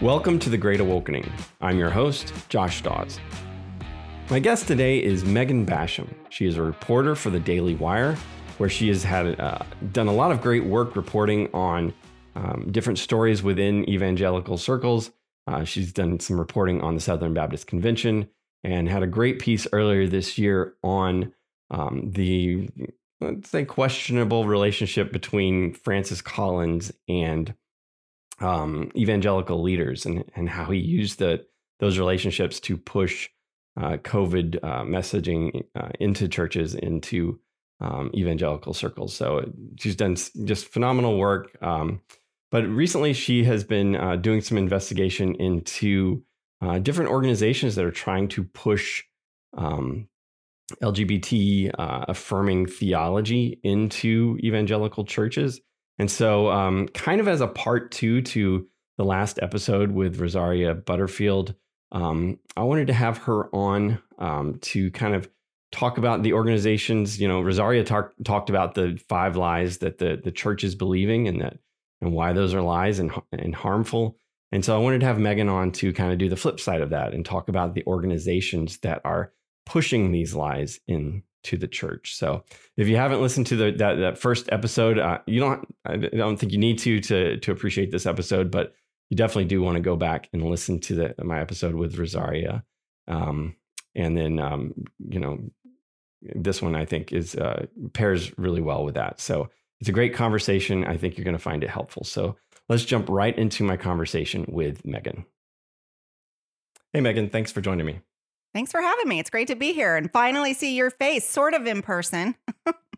Welcome to The Great Awokening. I'm your host, Josh Dawes. My guest today is Megan Basham. She is a reporter for the Daily Wire, where she has had uh, done a lot of great work reporting on um, different stories within evangelical circles. Uh, she's done some reporting on the Southern Baptist Convention and had a great piece earlier this year on um, the let's say questionable relationship between Francis Collins and um, evangelical leaders and, and how he used the, those relationships to push uh, COVID uh, messaging uh, into churches, into um, evangelical circles. So she's done just phenomenal work. Um, but recently, she has been uh, doing some investigation into uh, different organizations that are trying to push um, LGBT uh, affirming theology into evangelical churches. And so, um, kind of as a part two to the last episode with Rosaria Butterfield, um, I wanted to have her on um, to kind of talk about the organizations. You know, Rosaria talk, talked about the five lies that the the church is believing, and that and why those are lies and and harmful. And so, I wanted to have Megan on to kind of do the flip side of that and talk about the organizations that are pushing these lies in to the church. So if you haven't listened to the, that, that first episode, uh, you don't, I don't think you need to, to, to appreciate this episode, but you definitely do want to go back and listen to the, my episode with Rosaria. Um, and then, um, you know, this one I think is, uh, pairs really well with that. So it's a great conversation. I think you're going to find it helpful. So let's jump right into my conversation with Megan. Hey, Megan, thanks for joining me. Thanks for having me. It's great to be here and finally see your face, sort of in person.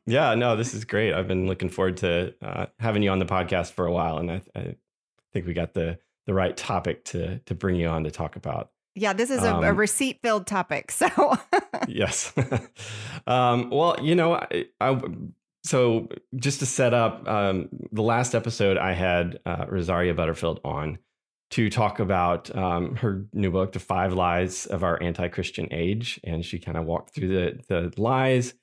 yeah, no, this is great. I've been looking forward to uh, having you on the podcast for a while, and I, I, think we got the the right topic to to bring you on to talk about. Yeah, this is a, um, a receipt filled topic. So yes. um, well, you know, I, I, so just to set up um, the last episode, I had uh, Rosaria Butterfield on to talk about um, her new book, The Five Lies of Our Anti Christian Age. And she kind of walked through the, the lies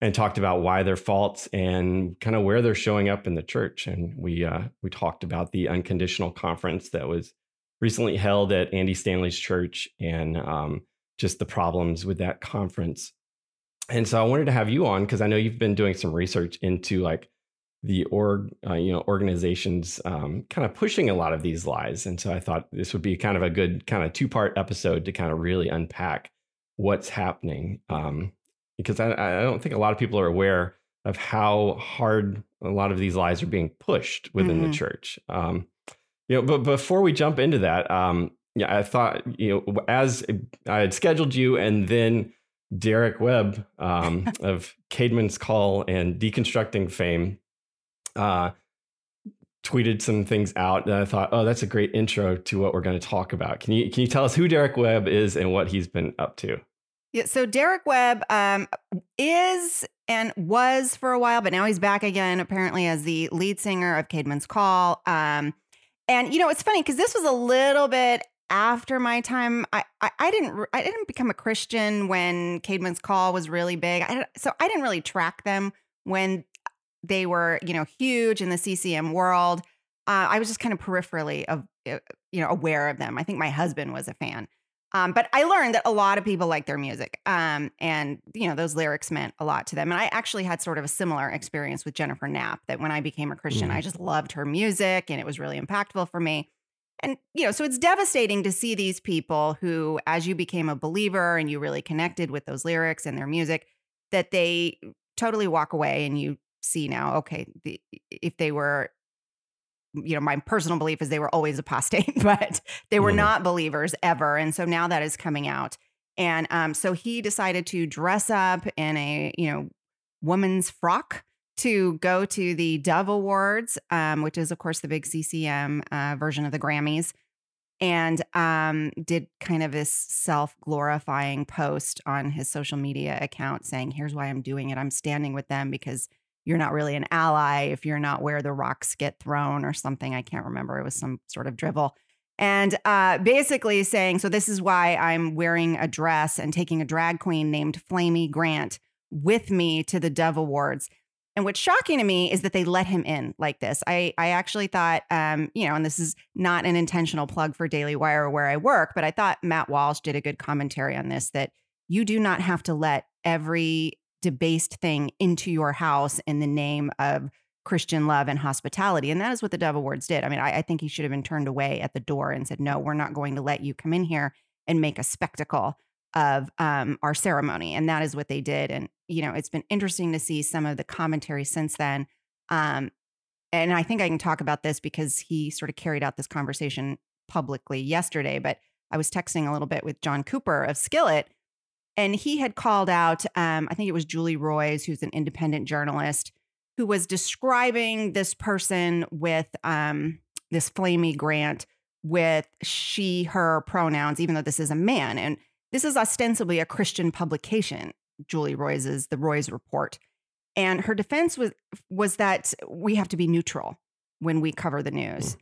and talked about why they're false and kind of where they're showing up in the church. And we, uh, we talked about the unconditional conference that was recently held at Andy Stanley's church and um, just the problems with that conference. And so I wanted to have you on because I know you've been doing some research into like the org, uh, you know, organizations um, kind of pushing a lot of these lies. And so I thought this would be kind of a good kind of two part episode to kind of really unpack what's happening. Um, because I, I, don't think a lot of people are aware of how hard a lot of these lies are being pushed within mm-hmm. the church. Um, you know, but before we jump into that, um, yeah, I thought, you know, as I had scheduled you and then Derek Webb um, of Caedmon's Call and Deconstructing fame uh, tweeted some things out and I thought, oh, that's a great intro to what we're going to talk about. Can you can you tell us who Derek Webb is and what he's been up to? Yeah, so Derek Webb um, is and was for a while, but now he's back again, apparently as the lead singer of Caedmon's Call. Um, and you know, it's funny because this was a little bit after my time. I, I, I didn't I didn't become a Christian when Caedmon's Call was really big. I, so I didn't really track them when they were, you know, huge in the CCM world. Uh, I was just kind of peripherally of, uh, you know, aware of them. I think my husband was a fan. Um, but I learned that a lot of people like their music. Um, and, you know, those lyrics meant a lot to them. And I actually had sort of a similar experience with Jennifer Knapp that when I became a Christian, mm. I just loved her music and it was really impactful for me. And, you know, so it's devastating to see these people who, as you became a believer and you really connected with those lyrics and their music, that they totally walk away and you see now, okay, the, if they were, you know, my personal belief is they were always apostate, but they were mm. not believers ever. And so now that is coming out. And um, so he decided to dress up in a, you know, woman's frock to go to the Dove Awards, um, which is, of course, the big CCM uh, version of the Grammys, and um, did kind of this self glorifying post on his social media account saying, Here's why I'm doing it. I'm standing with them because you're not really an ally if you're not where the rocks get thrown or something. I can't remember. It was some sort of drivel. And uh, basically saying, so this is why I'm wearing a dress and taking a drag queen named Flamy Grant with me to the Dove Awards. And what's shocking to me is that they let him in like this. I I actually thought, um, you know, and this is not an intentional plug for Daily Wire where I work, but I thought Matt Walsh did a good commentary on this that you do not have to let every debased thing into your house in the name of Christian love and hospitality. And that is what the Dove Awards did. I mean, I, I think he should have been turned away at the door and said, no, we're not going to let you come in here and make a spectacle of um, our ceremony. And that is what they did. And, you know, it's been interesting to see some of the commentary since then. Um, and I think I can talk about this because he sort of carried out this conversation publicly yesterday. But I was texting a little bit with John Cooper of Skillet, and he had called out, um, I think it was Julie Roys, who's an independent journalist, who was describing this person with um, this Flamy Grant with she, her pronouns, even though this is a man. And this is ostensibly a Christian publication, Julie Roys's The Roys Report. And her defense was was that we have to be neutral when we cover the news.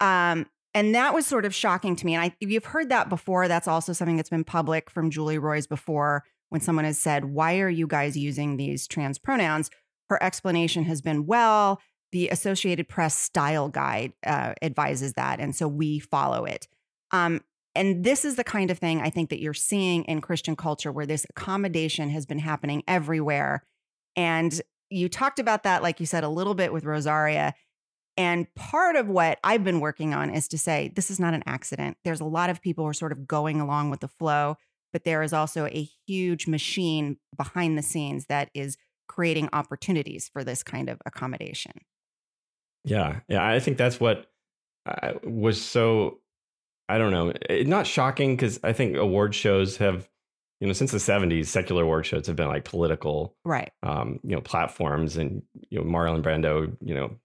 Mm. Um, and that was sort of shocking to me. And I, you've heard that before, that's also something that's been public from Julie Roys before when someone has said, Why are you guys using these trans pronouns? Her explanation has been, Well, the Associated Press style guide uh, advises that. And so we follow it. Um, and this is the kind of thing I think that you're seeing in Christian culture where this accommodation has been happening everywhere. And you talked about that, like you said, a little bit with Rosaria. And part of what I've been working on is to say this is not an accident. There's a lot of people who are sort of going along with the flow, but there is also a huge machine behind the scenes that is creating opportunities for this kind of accommodation. Yeah. Yeah. I think that's what uh, was so I don't know, it, not shocking because I think award shows have, you know, since the '70s, secular award shows have been like political, right? Um, you know, platforms, and you know, Marlon Brando, you know,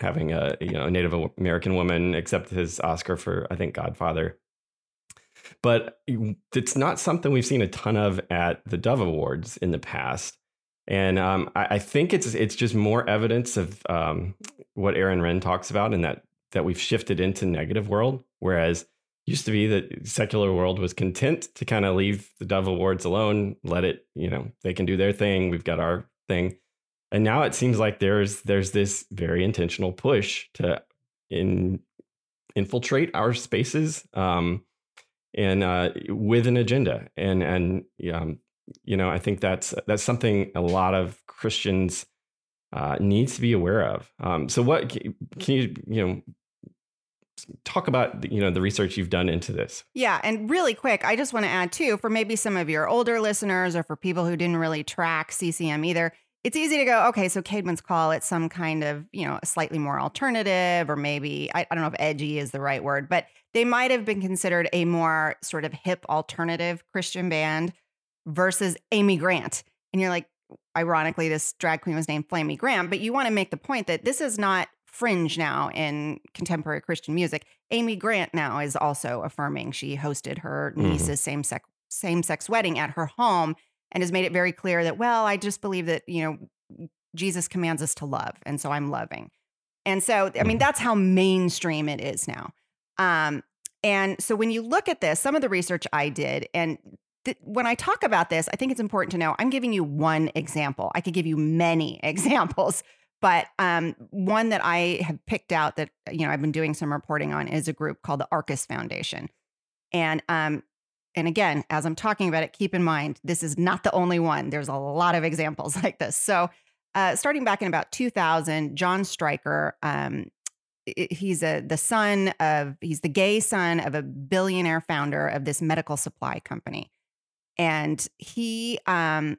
having a you know Native American woman accept his Oscar for I think Godfather. But it's not something we've seen a ton of at the Dove Awards in the past, and um, I, I, think it's it's just more evidence of um, what Aaron Renn talks about, in that that we've shifted into negative world, whereas used to be that secular world was content to kind of leave the Dove Awards alone, let it, you know, they can do their thing. We've got our thing. And now it seems like there's there's this very intentional push to in infiltrate our spaces um, and uh, with an agenda. And and um, you know, I think that's that's something a lot of Christians uh, needs to be aware of. Um, so, what can you you know talk about you know the research you've done into this yeah and really quick i just want to add too for maybe some of your older listeners or for people who didn't really track ccm either it's easy to go okay so caedmon's call it's some kind of you know slightly more alternative or maybe I, I don't know if edgy is the right word but they might have been considered a more sort of hip alternative christian band versus amy grant and you're like ironically this drag queen was named flamy Grant, but you want to make the point that this is not fringe now in contemporary Christian music. Amy Grant now is also affirming she hosted her mm-hmm. niece's mm-hmm. same sex same sex wedding at her home and has made it very clear that well, I just believe that, you know, Jesus commands us to love and so I'm loving. And so I mean mm-hmm. that's how mainstream it is now. Um and so when you look at this, some of the research I did and th- when I talk about this, I think it's important to know I'm giving you one example. I could give you many examples but um, one that I have picked out that you know I've been doing some reporting on is a group called the Arcus Foundation, and um, and again, as I'm talking about it, keep in mind this is not the only one. There's a lot of examples like this. So, uh, starting back in about 2000, John Stryker, um, he's a the son of he's the gay son of a billionaire founder of this medical supply company, and he um,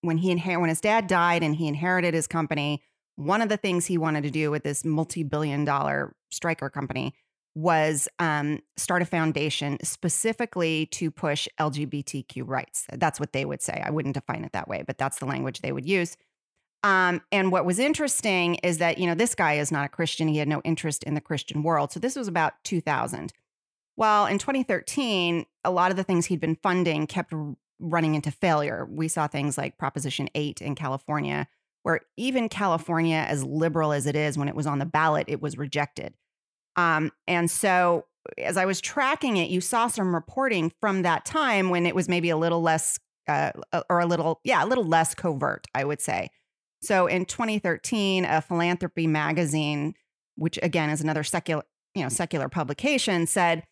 when he inher- when his dad died and he inherited his company one of the things he wanted to do with this multi-billion dollar Stryker company was um, start a foundation specifically to push LGBTQ rights. That's what they would say. I wouldn't define it that way, but that's the language they would use. Um, and what was interesting is that, you know, this guy is not a Christian. He had no interest in the Christian world. So this was about 2000. Well, in 2013, a lot of the things he'd been funding kept running into failure. We saw things like Proposition 8 in California, where even California, as liberal as it is, when it was on the ballot, it was rejected. Um, and so, as I was tracking it, you saw some reporting from that time when it was maybe a little less, uh, or a little, yeah, a little less covert, I would say. So in 2013, a philanthropy magazine, which again is another secular, you know, secular publication, said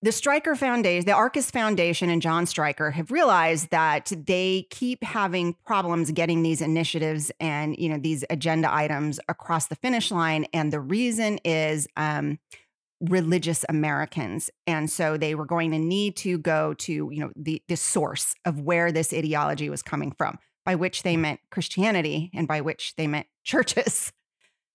the Stryker Foundation, the Arcus Foundation and John Stryker have realized that they keep having problems getting these initiatives and you know these agenda items across the finish line, and the reason is um, religious Americans, and so they were going to need to go to you know the the source of where this ideology was coming from, by which they meant Christianity, and by which they meant churches.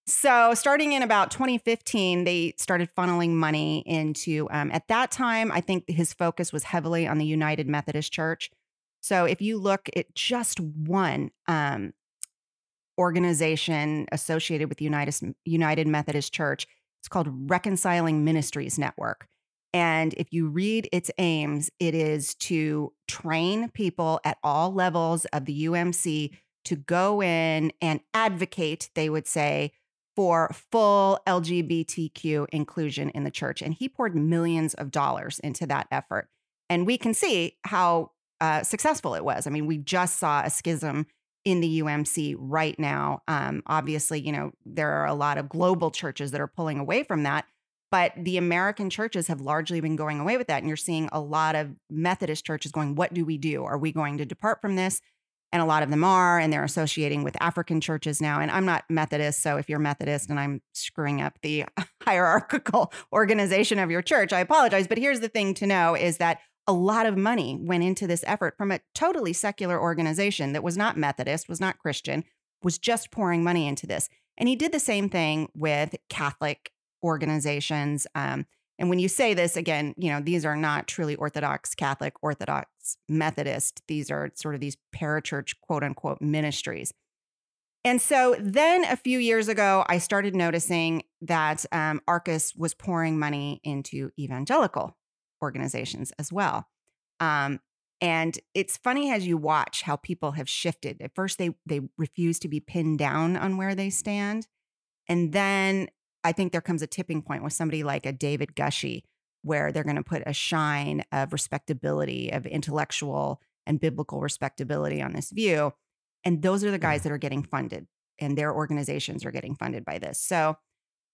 So, starting in about 2015, they started funneling money into, um, at that time, I think his focus was heavily on the United Methodist Church. So, if you look at just one um, organization associated with United, United Methodist Church, it's called Reconciling Ministries Network. And if you read its aims, it is to train people at all levels of the UMC to go in and advocate, they would say, for full LGBTQ inclusion in the church. And he poured millions of dollars into that effort. And we can see how uh, successful it was. I mean, we just saw a schism in the UMC right now. Um, obviously, you know, there are a lot of global churches that are pulling away from that, but the American churches have largely been going away with that. And you're seeing a lot of Methodist churches going, What do we do? Are we going to depart from this? And a lot of them are, and they're associating with African churches now. And I'm not Methodist, so if you're Methodist and I'm screwing up the hierarchical organization of your church, I apologize. But here's the thing to know is that a lot of money went into this effort from a totally secular organization that was not Methodist, was not Christian, was just pouring money into this. And he did the same thing with Catholic organizations. Um, and when you say this again, you know, these are not truly Orthodox Catholic, Orthodox Methodist. These are sort of these parachurch, quote unquote, ministries. And so then a few years ago, I started noticing that um, Arcus was pouring money into evangelical organizations as well. Um, and it's funny as you watch how people have shifted. At first, they they refuse to be pinned down on where they stand, and then I think there comes a tipping point with somebody like a David Gushee, where they're going to put a shine of respectability, of intellectual and biblical respectability on this view. And those are the guys that are getting funded, and their organizations are getting funded by this. So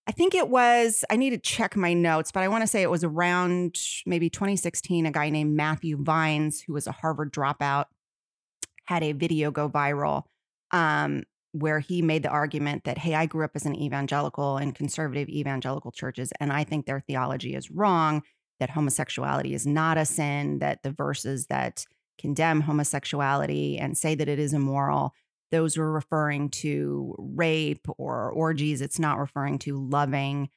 I think it was, I need to check my notes, but I want to say it was around maybe 2016. A guy named Matthew Vines, who was a Harvard dropout, had a video go viral um, where he made the argument that, hey, I grew up as an evangelical and conservative evangelical churches, and I think their theology is wrong, that homosexuality is not a sin, that the verses that condemn homosexuality and say that it is immoral, those were referring to rape or orgies. It's not referring to loving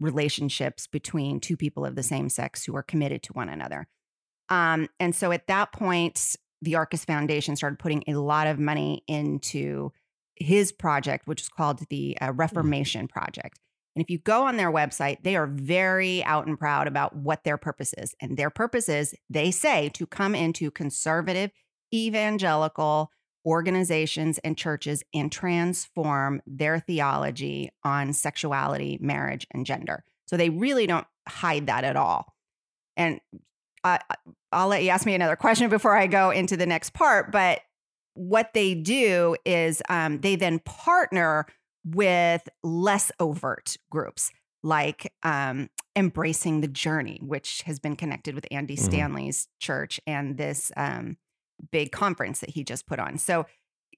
relationships between two people of the same sex who are committed to one another. Um, and so at that point, the Arcus Foundation started putting a lot of money into his project, which is called the uh, mm. Reformation. Project. And if you go on their website, they are very out and proud about what their purpose is. And their purpose is, they say, to come into conservative, evangelical organizations and churches and transform their theology on sexuality, marriage, and gender. So they really don't hide that at all. And I, I'll let you ask me another question before I go into the next part. But what they do is um, they then partner with less overt groups like um, embracing the journey which has been connected with andy mm-hmm. stanley's church and this um, big conference that he just put on so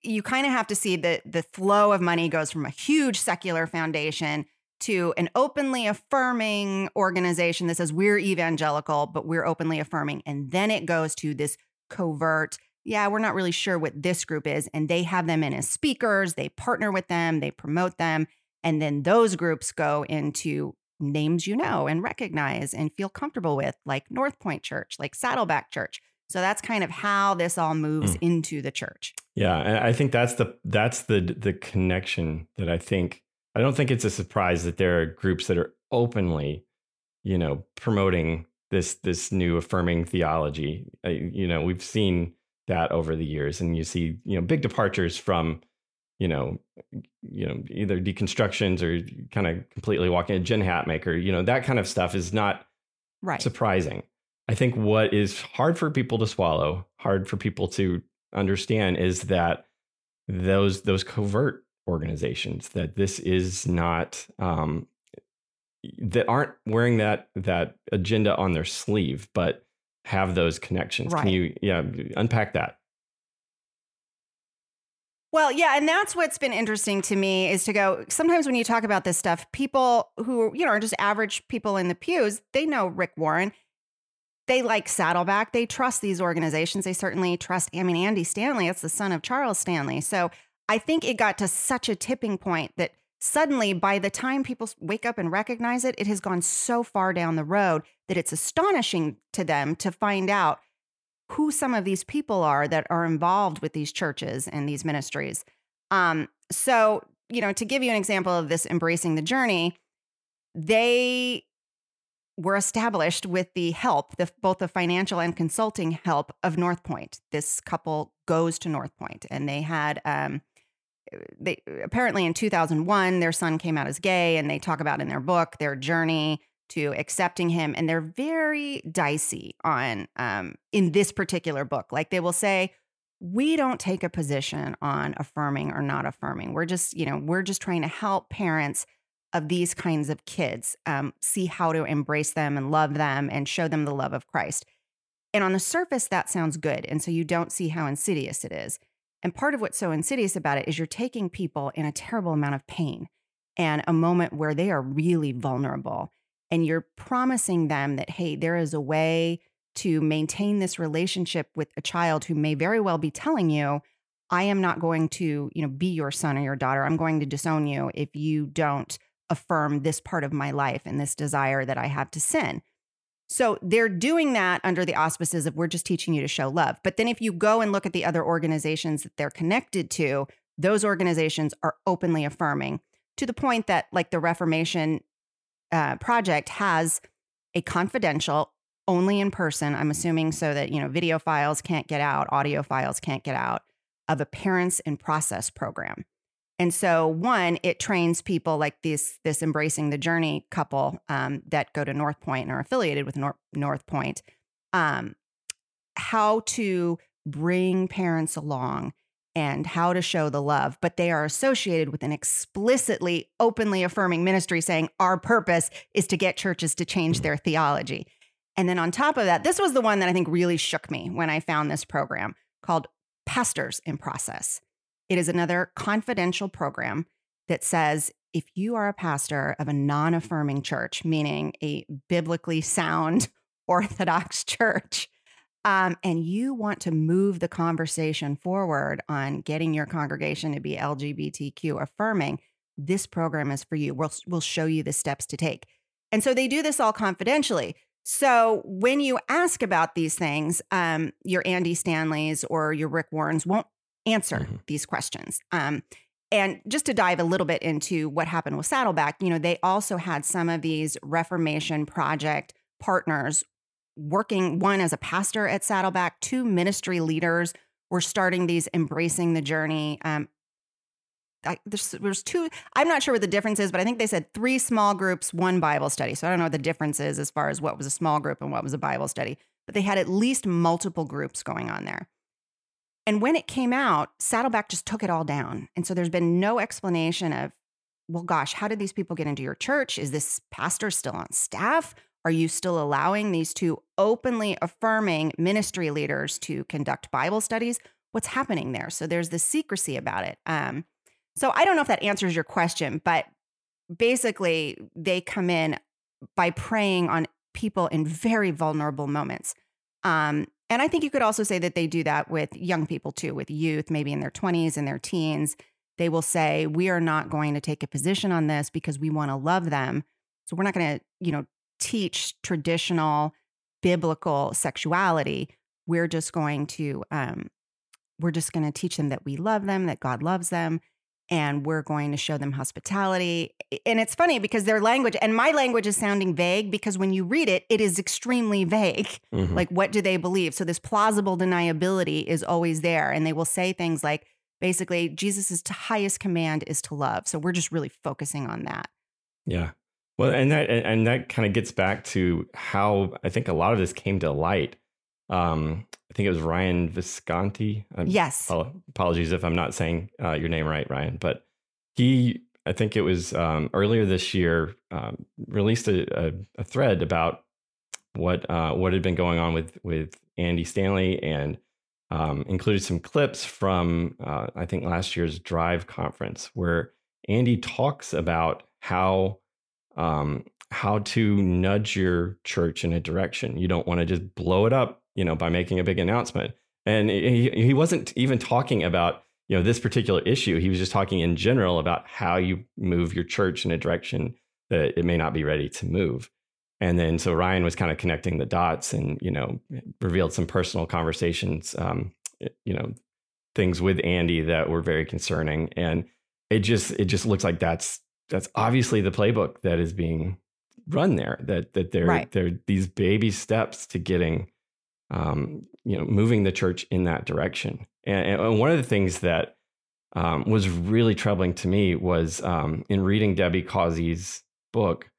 you kind of have to see that the flow of money goes from a huge secular foundation to an openly affirming organization that says we're evangelical but we're openly affirming and then it goes to this covert yeah, we're not really sure what this group is. And they have them in as speakers, they partner with them, they promote them. And then those groups go into names you know and recognize and feel comfortable with, like North Point Church, like Saddleback Church. So that's kind of how this all moves mm. into the church. Yeah, and I think that's the that's the the connection that I think I don't think it's a surprise that there are groups that are openly, you know, promoting this this new affirming theology. You know, we've seen that over the years and you see you know big departures from you know you know either deconstructions or kind of completely walking a Jen Hatmaker you know that kind of stuff is not right. surprising. I think what is hard for people to swallow hard for people to understand is that those those covert organizations that this is not um, that aren't wearing that that agenda on their sleeve, but have those connections. Right. Can you yeah unpack that? Well, yeah, and that's what's been interesting to me is to go. Sometimes when you talk about this stuff, people who you know are just average people in the pews, they know Rick Warren. They like Saddleback. They trust these organizations. They certainly trust. I mean, Andy Stanley. It's the son of Charles Stanley. So I think it got to such a tipping point that suddenly, by the time people wake up and recognize it, it has gone so far down the road that it's astonishing to them to find out who some of these people are that are involved with these churches and these ministries. Um, so, you know, to give you an example of this embracing the journey, they were established with the help, the, both the financial and consulting help of North Point. This couple goes to North Point, and they had, um, they apparently in 2001, their son came out as gay, and they talk about in their book their journey to accepting him and they're very dicey on um, in this particular book. Like they will say we don't take a position on affirming or not affirming. We're just you know we're just trying to help parents of these kinds of kids um, see how to embrace them and love them and show them the love of christ. And on the surface that sounds good and so you don't see how insidious it is and part of what's so insidious about it is you're taking people in a terrible amount of pain and a moment where they are really vulnerable and you're promising them that, hey, there is a way to maintain this relationship with a child who may very well be telling you, I am not going to, you know, be your son or your daughter. I'm going to disown you if you don't affirm this part of my life and this desire that I have to sin. So they're doing that under the auspices of we're just teaching you to show love. But then if you go and look at the other organizations that they're connected to, those organizations are openly affirming to the point that, like the Reformation uh, project has a confidential, only in person, I'm assuming so that, you know, video files can't get out, audio files can't get out, of a parents in process program. And so, one, it trains people like this this embracing the journey couple um, that go to North Point and are affiliated with North, North Point, um, how to bring parents along and how to show the love, but they are associated with an explicitly, openly affirming ministry saying our purpose is to get churches to change their theology. And then on top of that, this was the one that I think really shook me when I found this program called Pastors in Process. It is another confidential program that says if you are a pastor of a non affirming church, meaning a biblically sound Orthodox church, um, and you want to move the conversation forward on getting your congregation to be LGBTQ affirming, this program is for you. We'll, we'll show you the steps to take. And so they do this all confidentially. So when you ask about these things, um, your Andy Stanleys or your Rick Warrens won't answer mm-hmm. these questions. Um, and just to dive a little bit into what happened with Saddleback, you know, they also had some of these Reformation Project partners working one as a pastor at Saddleback, two ministry leaders were starting these embracing the journey. Um, I, there's, there's two. I'm not sure what the difference is, but I think they said three small groups, one Bible study. So I don't know what the difference is as far as what was a small group and what was a Bible study. But they had at least multiple groups going on there. And when it came out, Saddleback just took it all down. And so there's been no explanation of, well, gosh, how did these people get into your church? Is this pastor still on staff? Are you still allowing these two openly affirming ministry leaders to conduct Bible studies? What's happening there? So there's the secrecy about it. Um, so I don't know if that answers your question, but basically, they come in by preying on people in very vulnerable moments. Um, and I think you could also say that they do that with young people too, with youth, maybe in their 20s and their teens. They will say, We are not going to take a position on this because we want to love them. So we're not going to, you know, teach traditional biblical sexuality. We're just going to um, we're just going to teach them that we love them, that God loves them, and we're going to show them hospitality. And it's funny because their language and my language is sounding vague because when you read it, it is extremely vague. Mm-hmm. Like, what do they believe? So, this plausible deniability is always there. And they will say things like, basically, Jesus' highest command is to love. So, we're just really focusing on that. Yeah. Well, and that and that kind of gets back to how I think a lot of this came to light. Um, I think it was Ryan Visconti. I'm, yes. Apologies if I'm not saying uh, your name right, Ryan. But he, I think it was um, earlier this year, um, released a, a, a, thread about what uh, what had been going on with with Andy Stanley and um, included some clips from uh, I think last year's Drive conference where Andy talks about how um, how to nudge your church in a direction. You don't want to just blow it up, you know, by making a big announcement. And he, he wasn't even talking about you know this particular issue. He was just talking in general about how you move your church in a direction that it may not be ready to move. And then so Ryan was kind of connecting the dots and you know revealed some personal conversations, um, you know, things with Andy that were very concerning. And it just it just looks like that's that's obviously the playbook that is being run there. That that there right. there these baby steps to getting um, you know moving the church in that direction. And, and one of the things that um, was really troubling to me was um, in reading Debbie Causey's book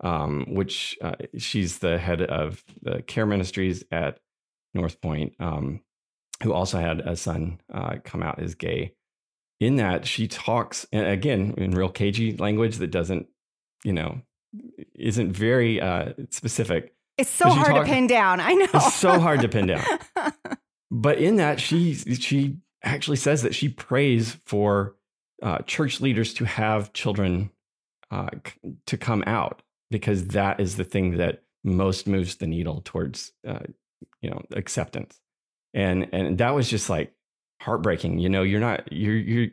um, which uh, she's the head of the care ministries at North Point, um, who also had a son uh, come out as gay. In that, she talks, and again, in real cagey language that doesn't, you know, isn't very uh, specific. It's so hard talk, to pin down. I know. It's so hard to pin down. but in that, she she actually says that she prays for uh, church leaders to have children uh, to come out because that is the thing that most moves the needle towards uh, you know acceptance and and that was just like heartbreaking you know you're not you're you're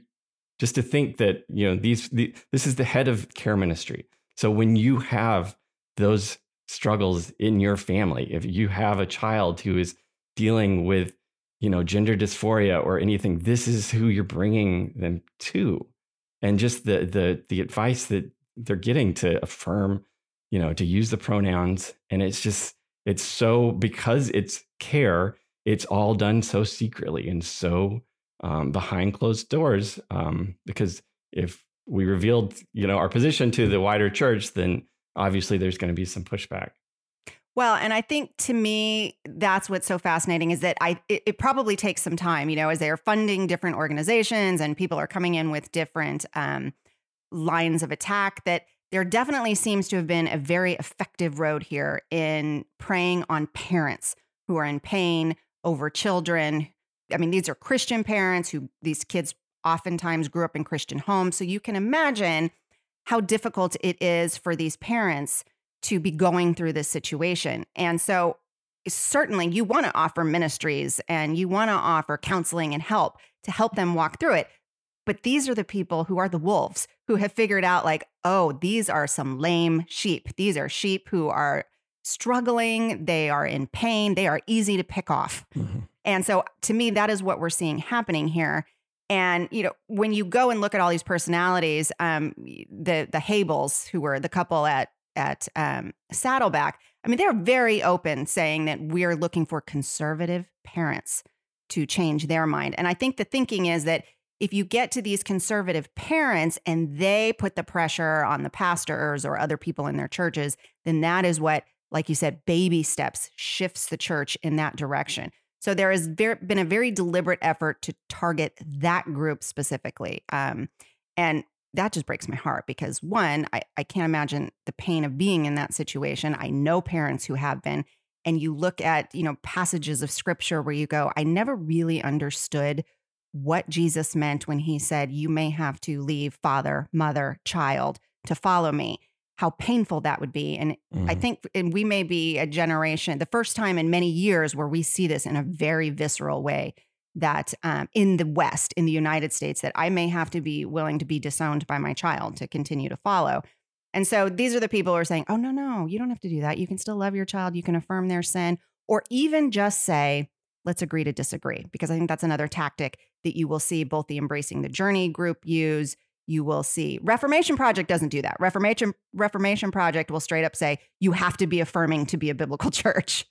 just to think that you know these the, this is the head of care ministry so when you have those struggles in your family if you have a child who is dealing with you know gender dysphoria or anything this is who you're bringing them to and just the the the advice that they're getting to affirm you know, to use the pronouns. And it's just, it's so, because it's care, it's all done so secretly and so um, behind closed doors. Um, because if we revealed, you know, our position to the wider church, then obviously there's going to be some pushback. Well, and I think to me, that's what's so fascinating is that I it, it, probably takes some time, you know, as they are funding different organizations and people are coming in with different um, lines of attack that there definitely seems to have been a very effective road here in preying on parents who are in pain over children. I mean, these are Christian parents who these kids oftentimes grew up in Christian homes. So you can imagine how difficult it is for these parents to be going through this situation. And so certainly you want to offer ministries and you want to offer counseling and help to help them walk through it. But these are the people who are the wolves who have figured out, like, oh, these are some lame sheep. These are sheep who are struggling. They are in pain. They are easy to pick off. Mm-hmm. And so to me, that is what we're seeing happening here. And you know, when you go and look at all these personalities, um, the the Habels, who were the couple at at um, Saddleback, I mean, they're very open, saying that we're looking for conservative parents to change their mind. And I think the thinking is that if you get to these conservative parents and they put the pressure on the pastors or other people in their churches, then that is what, like you said, baby steps shifts the church in that direction. So there has been a very deliberate effort to target that group specifically. Um, and that just breaks my heart because one, I, I can't imagine the pain of being in that situation. I know parents who have been. And you look at, you know, passages of scripture where you go, I never really understood what Jesus meant when he said, You may have to leave father, mother, child to follow me, how painful that would be. And mm-hmm. I think and we may be a generation, the first time in many years where we see this in a very visceral way that um, in the West, in the United States, that I may have to be willing to be disowned by my child to continue to follow. And so these are the people who are saying, oh, no, no, you don't have to do that. You can still love your child. You can affirm their sin, or even just say, let's agree to disagree, because I think that's another tactic that you will see both the Embracing the Journey group use. You will see Reformation Project doesn't do that. Reformation Reformation Project will straight up say you have to be affirming to be a biblical church.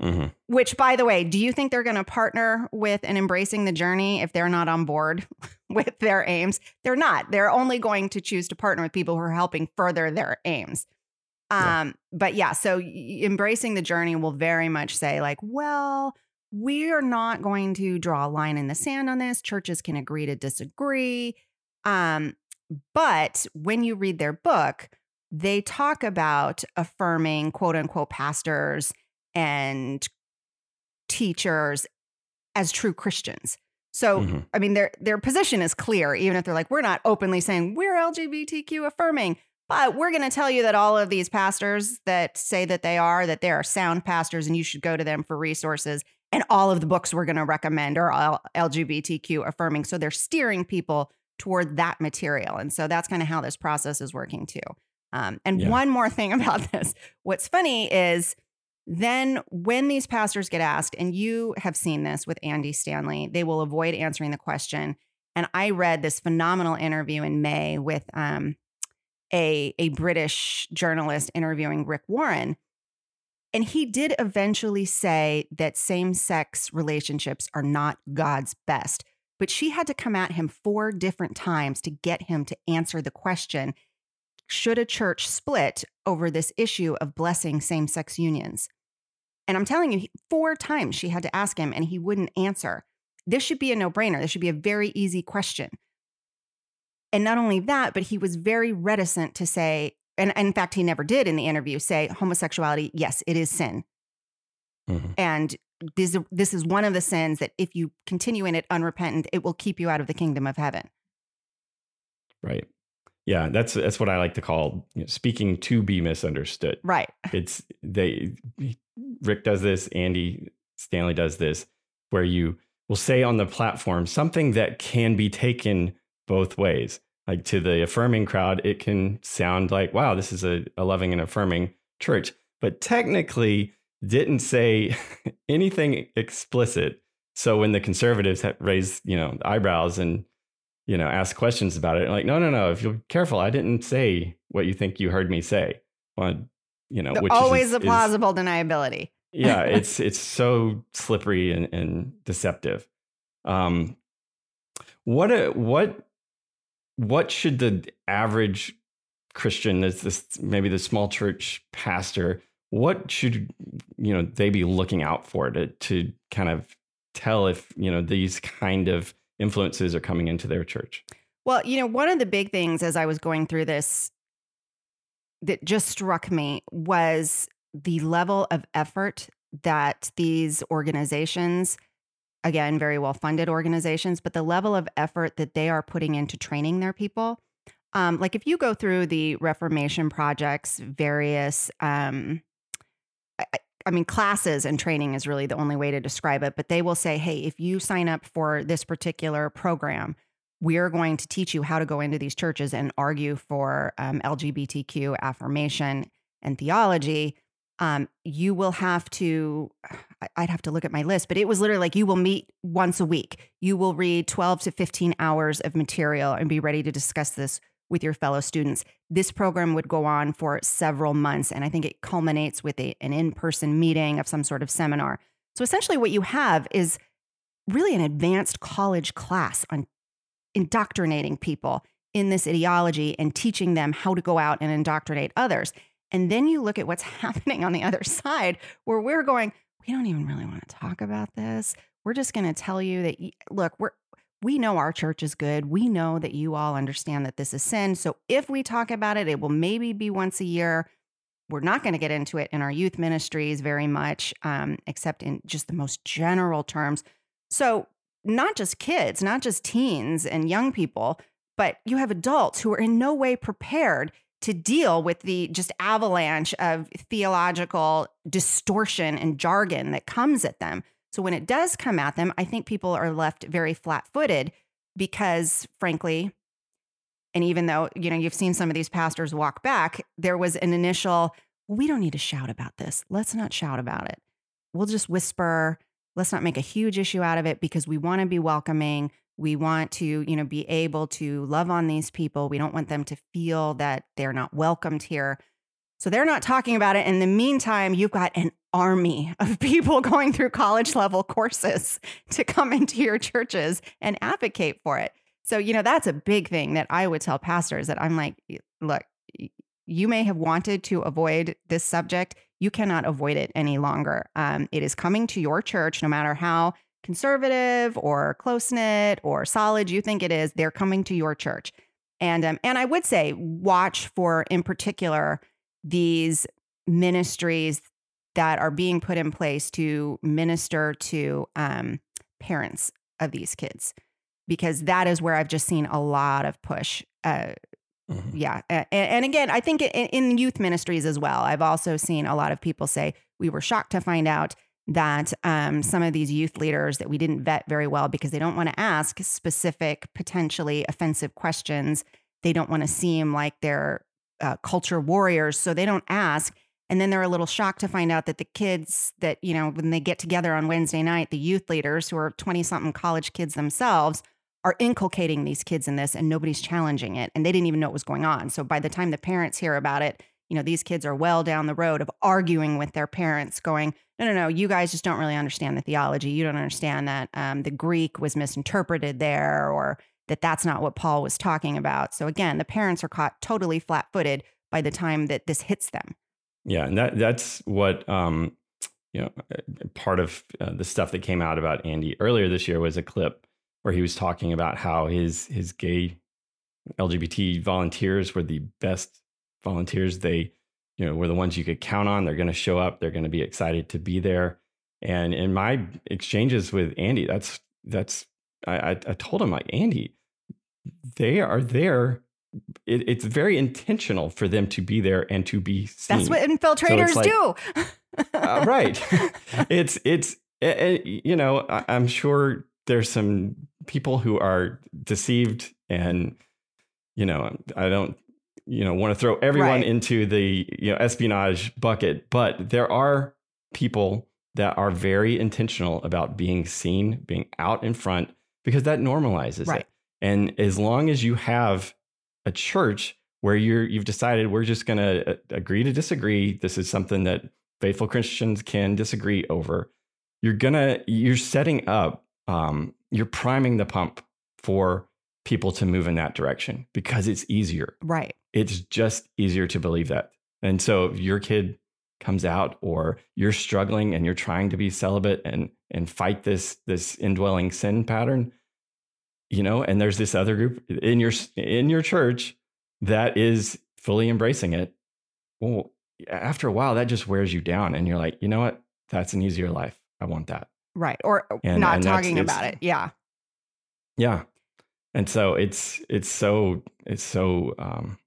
Mm-hmm. Which, by the way, do you think they're going to partner with an Embracing the Journey if they're not on board with their aims? They're not. They're only going to choose to partner with people who are helping further their aims. Um, yeah. But yeah, so embracing the journey will very much say, like, well, we are not going to draw a line in the sand on this. Churches can agree to disagree. Um, but when you read their book, they talk about affirming quote unquote pastors and teachers as true Christians. So, Mhm. I mean, their their position is clear, even if they're like, we're not openly saying we're LGBTQ affirming, but we're going to tell you that all of these pastors that say that they are, that they are sound pastors, and you should go to them for resources. And all of the books we're going to recommend are all LGBTQ affirming. So they're steering people toward that material, and so that's kind of how this process is working too. Um, and Yeah. one more thing about this: what's funny is then when these pastors get asked, and you have seen this with Andy Stanley, they will avoid answering the question. And I read this phenomenal interview in May with um, a, a British journalist interviewing Rick Warren. And he did eventually say that same sex relationships are not God's best. But she had to come at him four different times to get him to answer the question Should a church split over this issue of blessing same sex unions? And I'm telling you, four times she had to ask him and he wouldn't answer. This should be a no brainer. This should be a very easy question. And not only that, but he was very reticent to say, and in fact, he never did in the interview say homosexuality, yes, it is sin. Mhm. And this, this is one of the sins that if you continue in it unrepentant, it will keep you out of the kingdom of heaven. Right. Yeah, that's that's what I like to call you know, speaking to be misunderstood. Right. It's they Rick does this, Andy Stanley does this, where you will say on the platform something that can be taken both ways. Like to the affirming crowd, it can sound like, wow, this is a, a loving and affirming church, but technically didn't say anything explicit. So when the conservatives ha- raise, you know, eyebrows and you know, ask questions about it, like, no, no, no, if you're careful, I didn't say what you think you heard me say. Well, you know, which always is, a plausible deniability. yeah, it's it's so slippery and, and deceptive. Um, what a, what what should the average Christian, this this maybe the small church pastor, what should you know they be looking out for to to kind of tell if you know these kind of influences are coming into their church? Well, you know, one of the big things as I was going through this that just struck me was the level of effort that these organizations, again, very well funded organizations, but the level of effort that they are putting into training their people. Um, like if you go through the Reformation projects, various, um, I, mean, classes and training is really the only way to describe it, but they will say, hey, if you sign up for this particular program, we're going to teach you how to go into these churches and argue for um, LGBTQ affirmation and theology. Um, you will have to, I'd have to look at my list, but it was literally like you will meet once a week. You will read 12 to 15 hours of material and be ready to discuss this with your fellow students. This program would go on for several months, and I think it culminates with a, an in person meeting of some sort of seminar. So essentially, what you have is really an advanced college class on indoctrinating people in this ideology and teaching them how to go out and indoctrinate others. And then you look at what's happening on the other side where we're going, we don't even really want to talk about this. We're just going to tell you that look, we're we know our church is good. We know that you all understand that this is sin. So if we talk about it, it will maybe be once a year. We're not going to get into it in our youth ministries very much, um, except in just the most general terms. So not just kids, not just teens and young people, but you have adults who are in no way prepared to deal with the just avalanche of theological distortion and jargon that comes at them. So when it does come at them, I think people are left very flat-footed because frankly, and even though, you know, you've seen some of these pastors walk back, there was an initial, we don't need to shout about this. Let's not shout about it. We'll just whisper. Let's not make a huge issue out of it because we want to be welcoming. We want to, you know, be able to love on these people. We don't want them to feel that they're not welcomed here. So they're not talking about it. In the meantime, you've got an army of people going through college level courses to come into your churches and advocate for it. So, you know, that's a big thing that I would tell pastors that I'm like, look, you may have wanted to avoid this subject. you cannot avoid it any longer. Um, it is coming to your church, no matter how conservative or close knit or solid you think it is. They're coming to your church, and um, and I would say watch for, in particular, these ministries that are being put in place to minister to um, parents of these kids, because that is where I've just seen a lot of push. Uh, Mm-hmm. Yeah. And, and, again, I think in, in, youth ministries as well, I've also seen a lot of people say, we were shocked to find out that um, some of these youth leaders that we didn't vet very well because they don't want to ask specific, potentially offensive questions. They don't want to seem like they're uh, culture warriors. So they don't ask. And then they're a little shocked to find out that the kids that, you know, when they get together on Wednesday night, the youth leaders who are 20 something college kids themselves are inculcating these kids in this and nobody's challenging it and they didn't even know what was going on. So by the time the parents hear about it, you know, these kids are well down the road of arguing with their parents, going, no, no, no, you guys just don't really understand the theology. You don't understand that um, the Greek was misinterpreted there or that that's not what Paul was talking about. So again, the parents are caught totally flat footed by the time that this hits them. Yeah. And that, that's what, um, you know, part of uh, the stuff that came out about Andy earlier this year was a clip where he was talking about how his his gay LGBT volunteers were the best volunteers. They, you know, were the ones you could count on. They're going to show up. They're going to be excited to be there. And in my exchanges with Andy, that's that's I, I told him like Andy, they are there. It, it's very intentional for them to be there and to be seen. That's what infiltrators so like, do. uh, right. it's it's it, eh, eh, you know I, I'm sure there's some people who are deceived and you know i don't you know want to throw everyone right. into the you know espionage bucket but there are people that are very intentional about being seen being out in front because that normalizes right. it and as long as you have a church where you're you've decided we're just going to uh, agree to disagree this is something that faithful christians can disagree over you're gonna you're setting up um, you're priming the pump for people to move in that direction because it's easier. Right. It's just easier to believe that. And so if your kid comes out or you're struggling and you're trying to be celibate and and fight this this indwelling sin pattern, you know, and there's this other group in your in your church that is fully embracing it. Well, after a while that just wears you down and you're like, "You know what? That's an easier life. I want that." Right. Or and, not and talking about it. Yeah. Yeah. And so it's it's so it's so um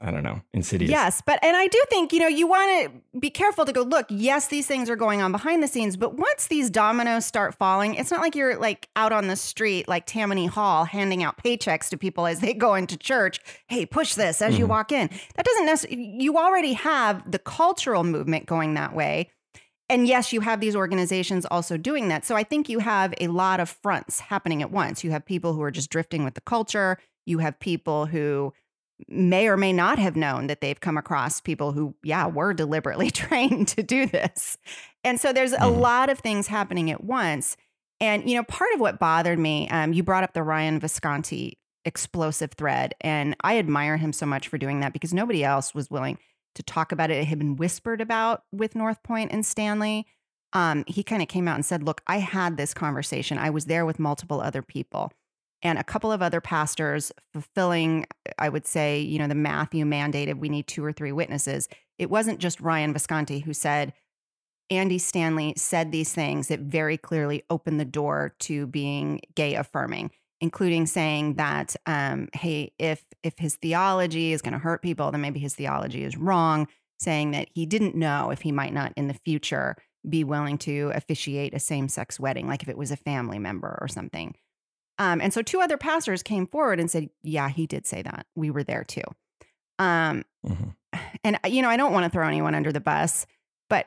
I don't know, insidious. Yes, but and I do think, you know, you want to be careful to go, look, yes, these things are going on behind the scenes, but once these dominoes start falling, it's not like you're like out on the street like Tammany Hall handing out paychecks to people as they go into church. Hey, push this as mm-hmm. you walk in. That doesn't necessarily you already have the cultural movement going that way and yes, you have these organizations also doing that. So I think you have a lot of fronts happening at once. You have people who are just drifting with the culture. You have people who may or may not have known that they've come across people who, yeah, were deliberately trained to do this. And so there's a mm-hmm. lot of things happening at once. And, you know, part of what bothered me, um, you brought up the Ryan Visconti explosive thread. And I admire him so much for doing that because nobody else was willing to talk about it. It had been whispered about with North Point and Stanley. Um, he kind of came out and said, Look, I had this conversation. I was there with multiple other people and a couple of other pastors fulfilling, I would say, you know, the Matthew mandated we need two or three witnesses. It wasn't just Ryan Visconti who said, Andy Stanley said these things that very clearly opened the door to being gay affirming including saying that um, hey if if his theology is going to hurt people then maybe his theology is wrong saying that he didn't know if he might not in the future be willing to officiate a same-sex wedding like if it was a family member or something um, and so two other pastors came forward and said yeah he did say that we were there too um, mm-hmm. and you know i don't want to throw anyone under the bus but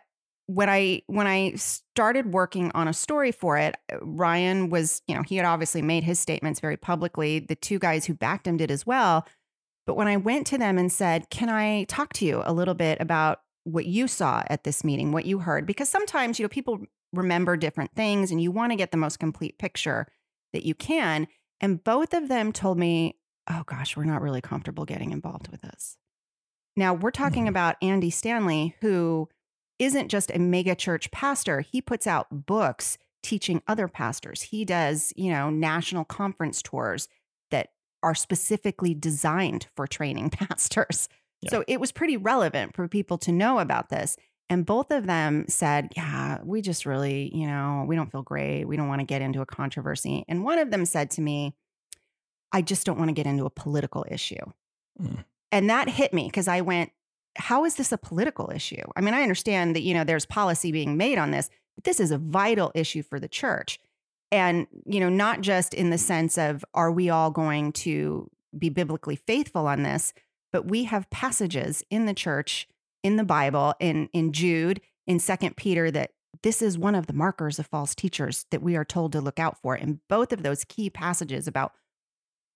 when I when I started working on a story for it, uh, Ryan was, you know, he had obviously made his statements very publicly. The two guys who backed him did as well. But when I went to them and said, "Can I talk to you a little bit about what you saw at this meeting, what you heard?" Because sometimes, you know, people remember different things and you want to get the most complete picture that you can. And both of them told me, "Oh gosh, we're not really comfortable getting involved with this." Now, we're talking mm-hmm. about Andy Stanley who isn't just a mega church pastor. He puts out books teaching other pastors. He does, you know, national conference tours that are specifically designed for training pastors. Yeah. So it was pretty relevant for people to know about this. And both of them said, Yeah, we just really, you know, we don't feel great. We don't want to get into a controversy. And one of them said to me, I just don't want to get into a political issue. Mm. And that hit me because I went, How is this a political issue? I mean, I understand that, you know, there's policy being made on this, but this is a vital issue for the church. And, you know, not just in the sense of, are we all going to be biblically faithful on this? But we have passages in the church, in the Bible, in, in Jude, in Second Peter, that this is one of the markers of false teachers that we are told to look out for. And both of those key passages about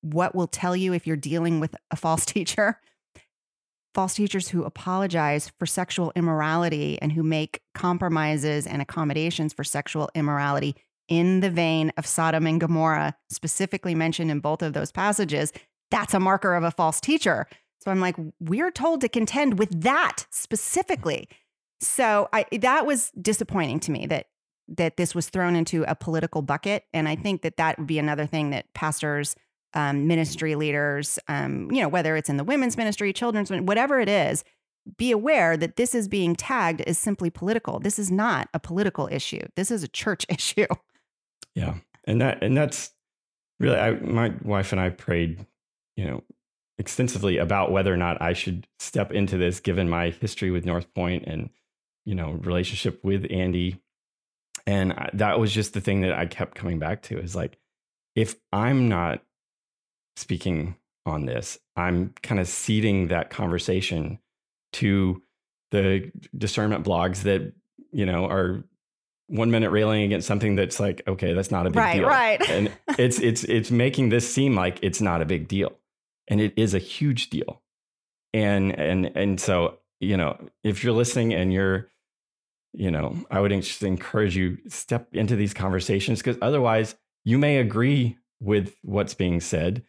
what will tell you if you're dealing with a false teacher false teachers who apologize for sexual immorality and who make compromises and accommodations for sexual immorality in the vein of Sodom and Gomorrah, specifically mentioned in both of those passages, that's a marker of a false teacher. So I'm like, we're told to contend with that specifically. So I that was disappointing to me that that this was thrown into a political bucket, and I think that that would be another thing that pastors um, ministry leaders, um, you know, whether it's in the women's ministry, children's, whatever it is, be aware that this is being tagged as simply political. This is not a political issue. This is a church issue. Yeah, and that and that's really I, my wife and I prayed, you know, extensively about whether or not I should step into this, given my history with North Point and you know relationship with Andy, and that was just the thing that I kept coming back to is like, if I'm not speaking on this. I'm kind of ceding that conversation to the discernment blogs that, you know, are one minute railing against something that's like, okay, that's not a big right, deal. Right. and it's it's it's making this seem like it's not a big deal. And it is a huge deal. And and and so, you know, if you're listening and you're, you know, I would just encourage you step into these conversations because otherwise you may agree with what's being said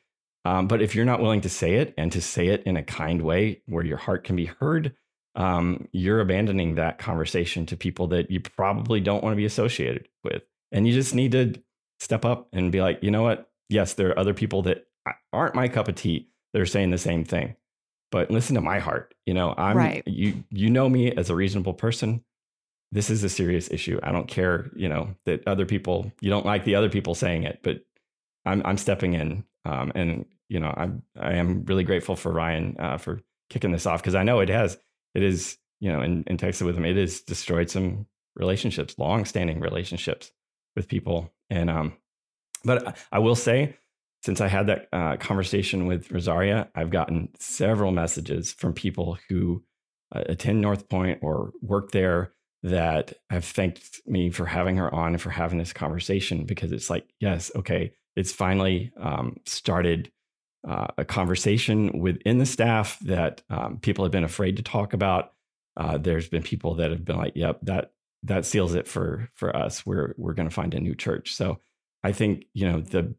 um, but if you're not willing to say it and to say it in a kind way where your heart can be heard, um, you're abandoning that conversation to people that you probably don't want to be associated with. And you just need to step up and be like, you know what? Yes, there are other people that aren't my cup of tea that are saying the same thing. But listen to my heart. You know, I'm right. you you know me as a reasonable person. This is a serious issue. I don't care, you know, that other people you don't like the other people saying it, but I'm I'm stepping in um, and you know, I'm I am really grateful for Ryan uh, for kicking this off because I know it has it is you know in, in texting with him it has destroyed some relationships, long standing relationships with people, and um, but I will say since I had that uh, conversation with Rosaria, I've gotten several messages from people who uh, attend North Point or work there that have thanked me for having her on and for having this conversation because it's like, yes, okay, it's finally um, started uh, a conversation within the staff that um, people have been afraid to talk about. Uh, there's been people that have been like, "Yep, that that seals it for for us. We're we're going to find a new church." So I think you know the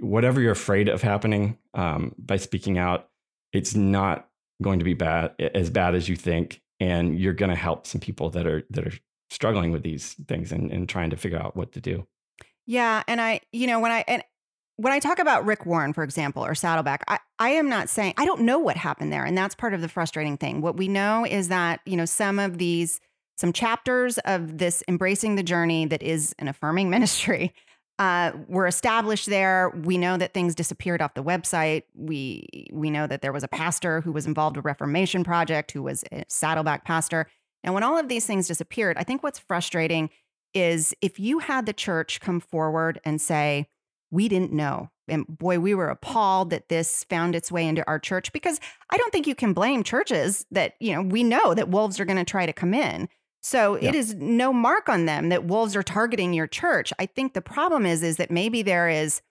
whatever you're afraid of happening um, by speaking out, it's not going to be bad as bad as you think, and you're going to help some people that are that are struggling with these things and, and trying to figure out what to do. Yeah, and I, you know, when I and when I talk about Rick Warren, for example, or Saddleback, I, I am not saying I don't know what happened there. And that's part of the frustrating thing. What we know is that, you know, some of these, some chapters of this embracing the journey that is an affirming ministry uh, were established there. We know that things disappeared off the website. We we know that there was a pastor who was involved with Reformation Project, who was a Saddleback pastor. And when all of these things disappeared, I think what's frustrating is if you had the church come forward and say, we didn't know. And boy, we were appalled that this found its way into our church because I don't think you can blame churches that, you know, we know that wolves are going to try to come in. So yeah. it is no mark on them that wolves are targeting your church. I think the problem is is that maybe there is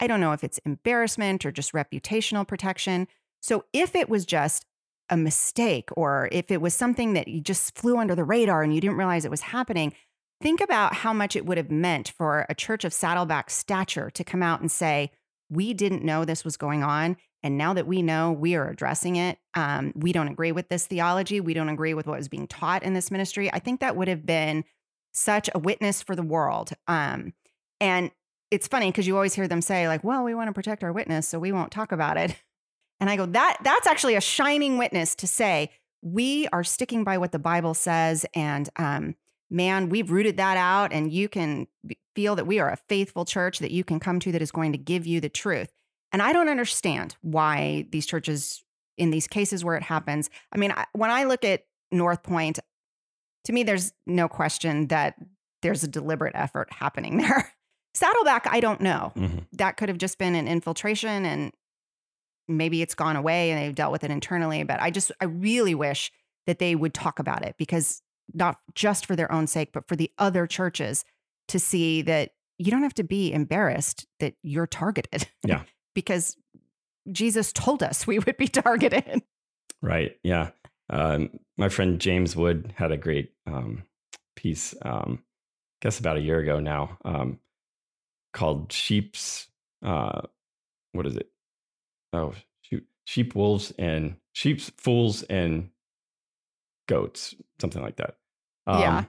I don't know if it's embarrassment or just reputational protection. So if it was just a mistake or if it was something that you just flew under the radar and you didn't realize it was happening, Think about how much it would have meant for a church of Saddleback stature to come out and say, we didn't know this was going on. And now that we know, we are addressing it. Um, we don't agree with this theology. We don't agree with what was being taught in this ministry. I think that would have been such a witness for the world. Um, and it's funny because you always hear them say, like, well, we want to protect our witness, so we won't talk about it. And I go, that that's actually a shining witness to say we are sticking by what the Bible says. And um, man, we've rooted that out, and you can feel that we are a faithful church that you can come to that is going to give you the truth. And I don't understand why these churches, in these cases where it happens, I mean, when I look at North Point, to me, there's no question that there's a deliberate effort happening there. Saddleback, I don't know. Mm-hmm. That could have just been an infiltration and maybe it's gone away and they've dealt with it internally. But I just, I really wish that they would talk about it because not just for their own sake, but for the other churches to see that you don't have to be embarrassed that you're targeted. Yeah. Because Jesus told us we would be targeted. Right. Yeah. Um, my friend James Wood had a great um, piece, um, I guess about a year ago now, um, called Sheep's, uh, what is it? Oh, shoot. Sheep, wolves, and sheep's fools and goats, something like that. yeah. Um,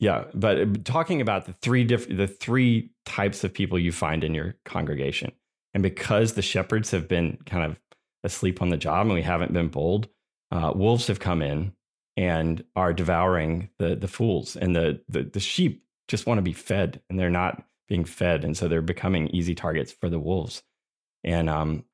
yeah, but uh, talking about the three different the three types of people you find in your congregation. And because the shepherds have been kind of asleep on the job and we haven't been bold, uh, wolves have come in and are devouring the the fools. And the, the the sheep just want to be fed and they're not being fed. And so they're becoming easy targets for the wolves. And um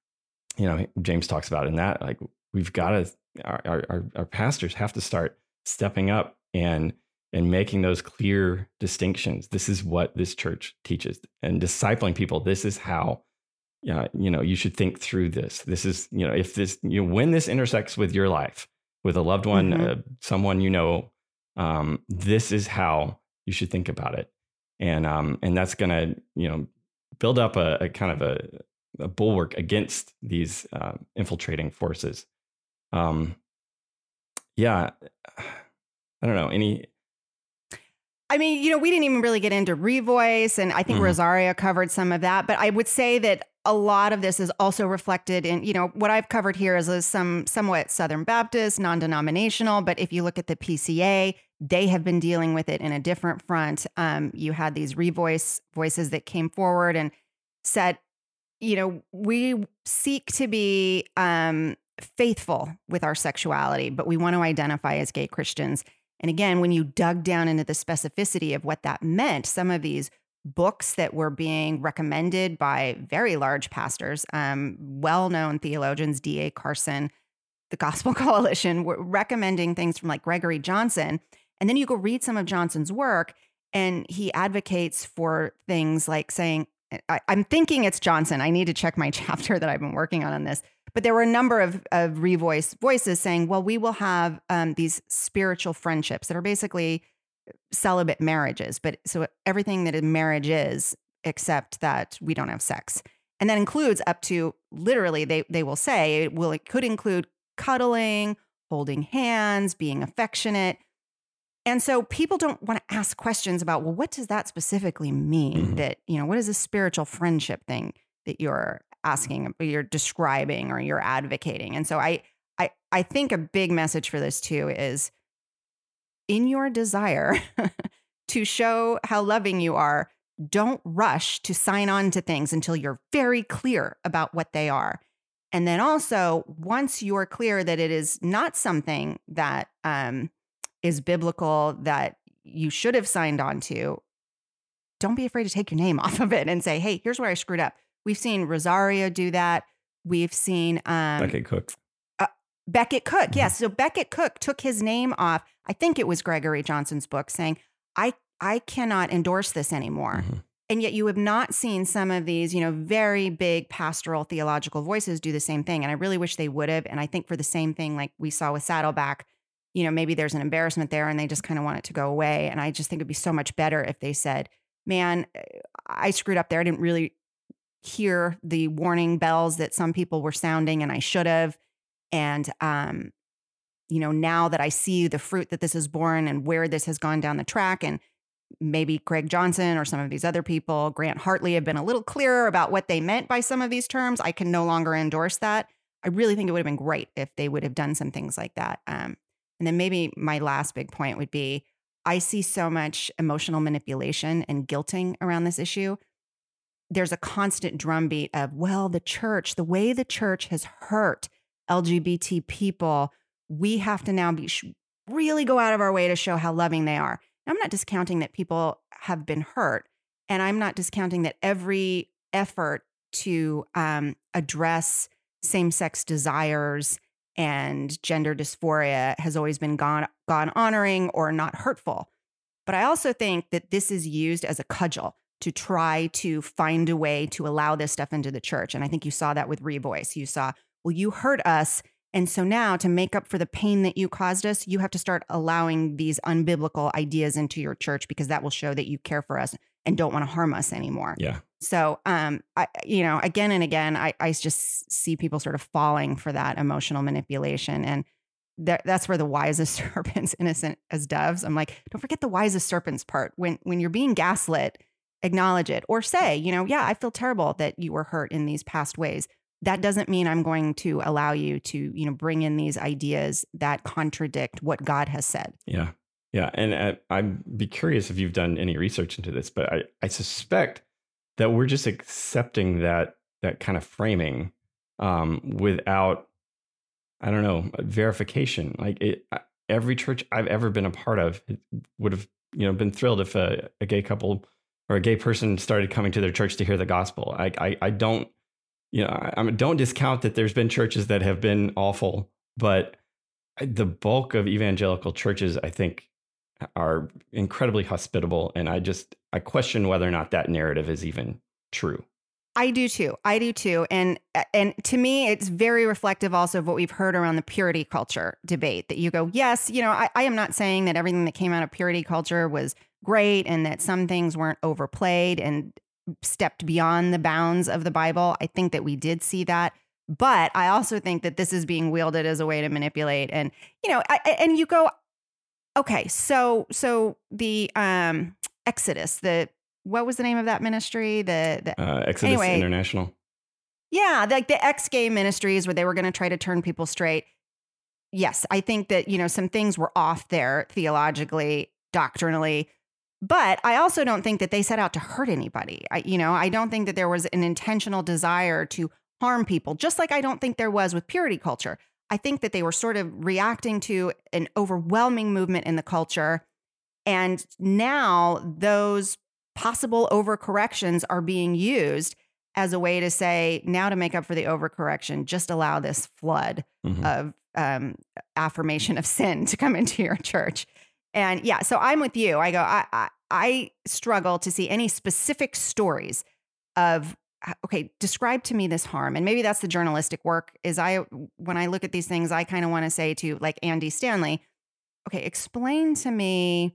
you know james talks about in that like we've got to our, our our pastors have to start stepping up and and making those clear distinctions. This is what this church teaches. And discipling people this is how uh, you know, you should think through this. This is, you know, if this, you know, when this intersects with your life, with a loved one, mm-hmm. uh, someone you know, um, this is how you should think about it, and um, and that's going to, you know, build up a, a kind of a, a, bulwark against these uh, infiltrating forces. Um, yeah, I don't know any I mean, you know, we didn't even really get into revoice, and I think mm-hmm. Rosaria covered some of that. But I would say that a lot of this is also reflected in, you know, what I've covered here is, is some somewhat Southern Baptist, non-denominational. But if you look at the PCA, they have been dealing with it in a different front. Um, you had these revoice voices that came forward and said, you know, we seek to be um, faithful with our sexuality, but we want to identify as gay Christians. And again, when you dug down into the specificity of what that meant, some of these books that were being recommended by very large pastors, um, well known theologians, D.A. Carson, the Gospel Coalition, were recommending things from like Gregory Johnson. And then you go read some of Johnson's work, and he advocates for things like saying, I, am thinking it's Johnson. I need to check my chapter that I've been working on on this. But there were a number of, of revoice voices saying, well, we will have um, these spiritual friendships that are basically celibate marriages. But so everything that a marriage is, except that we don't have sex. And that includes up to literally, they, they will say, it will, it could include cuddling, holding hands, being affectionate. And so people don't want to ask questions about, well, what does that specifically mean? Mm-hmm. That, you know, what is a spiritual friendship thing that you're asking, you're describing or you're advocating. And so I I I think a big message for this too is in your desire to show how loving you are, don't rush to sign on to things until you're very clear about what they are. And then also, once you're clear that it is not something that um, is biblical that you should have signed on to, don't be afraid to take your name off of it and say, hey, here's where I screwed up. We've seen Rosaria do that. We've seen um, Becket Cook. Uh, Becket Cook, yes. Mm-hmm. So Becket Cook took his name off. I think it was Gregory Johnson's book, saying, "I I cannot endorse this anymore." Mm-hmm. And yet, you have not seen some of these, you know, very big pastoral theological voices do the same thing. And I really wish they would have. And I think for the same thing, like we saw with Saddleback, you know, maybe there's an embarrassment there and they just kind of want it to go away. And I just think it'd be so much better if they said, man, I screwed up there. I didn't really hear the warning bells that some people were sounding and I should have. And, um, you know, now that I see the fruit that this has borne and where this has gone down the track, and maybe Greg Johnson or some of these other people, Grant Hartley, have been a little clearer about what they meant by some of these terms. I can no longer endorse that. I really think it would have been great if they would have done some things like that. Um, and then maybe my last big point would be I see so much emotional manipulation and guilting around this issue. There's a constant drumbeat of, well, the church, the way the church has hurt LGBT people, we have to now be really go out of our way to show how loving they are. I'm not discounting that people have been hurt, and I'm not discounting that every effort to um, address same sex desires and gender dysphoria has always been gone, gone honoring or not hurtful. But I also think that this is used as a cudgel to try to find a way to allow this stuff into the church. And I think you saw that with Revoice. You saw, well, you hurt us and so now, to make up for the pain that you caused us, you have to start allowing these unbiblical ideas into your church because that will show that you care for us and don't want to harm us anymore. Yeah. So, um, I, you know, again and again, I, I just see people sort of falling for that emotional manipulation, and that, that's where the wisest serpents, innocent as doves. I'm like, don't forget the wisest serpents part. When when you're being gaslit, acknowledge it or say, you know, yeah, I feel terrible that you were hurt in these past ways that doesn't mean I'm going to allow you to, you know, bring in these ideas that contradict what God has said. Yeah. Yeah. And I, uh, I'd be curious if you've done any research into this, but I, I suspect that we're just accepting that that kind of framing um, without, I don't know, verification. Like it, every church I've ever been a part of would have, you know, been thrilled if a, a gay couple or a gay person started coming to their church to hear the gospel. I, I, I don't you know, I, I mean, don't discount that there's been churches that have been awful, but the bulk of evangelical churches, I think, are incredibly hospitable. And I just, I question whether or not that narrative is even true. I do too. I do too. And and to me, it's very reflective also of what we've heard around the purity culture debate. That you go, yes, you know, I, I am not saying that everything that came out of purity culture was great and that some things weren't overplayed and stepped beyond the bounds of the Bible. I think that we did see that. But I also think that this is being wielded as a way to manipulate. And, you know, I, and you go, okay, so, so the um, Exodus, the, what was the name of that ministry? The, the uh, Exodus anyway, International. Yeah, like the ex gay ministries where they were going to try to turn people straight. Yes, I think that, you know, some things were off there theologically, doctrinally. But I also don't think that they set out to hurt anybody. I, you know, I don't think that there was an intentional desire to harm people, just like I don't think there was with purity culture. I think that they were sort of reacting to an overwhelming movement in the culture. And now those possible overcorrections are being used as a way to say, now to make up for the overcorrection, just allow this flood mm-hmm. of um, affirmation of sin to come into your church. And yeah, so I'm with you. I go, I, I, I struggle to see any specific stories of okay describe to me this harm and maybe that's the journalistic work is i when i look at these things i kind of want to say to like andy stanley okay explain to me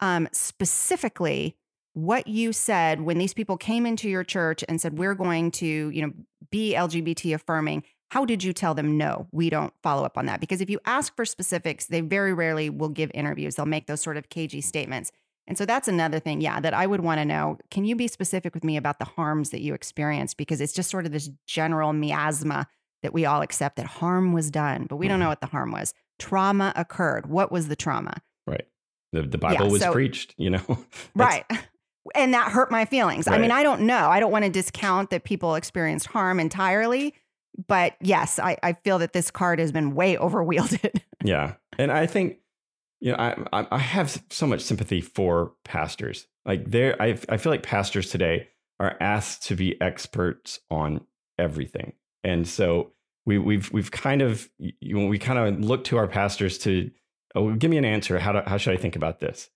um, specifically what you said when these people came into your church and said we're going to you know be lgbt affirming how did you tell them no? We don't follow up on that. Because if you ask for specifics they very rarely will give interviews. They'll make those sort of cagey statements. And so that's another thing yeah that i would want to know can you be specific with me about the harms that you experienced? Because it's just sort of this general miasma that we all accept that harm was done but we don't know mm-hmm. what the harm was. Trauma occurred. What was the trauma? Right. The, the bible yeah, was so, preached you know? Right. And that hurt my feelings. Right. i mean i don't know. I don't want to discount that people experienced harm entirely but yes, I, I feel that this card has been way overwielded. yeah. And I think, you know, I, I have so much sympathy for pastors. Like there, I, I feel like pastors today are asked to be experts on everything. And so we, we've, we've kind of, you know, we kind of look to our pastors to, oh, give me an answer. How, do, how should I think about this?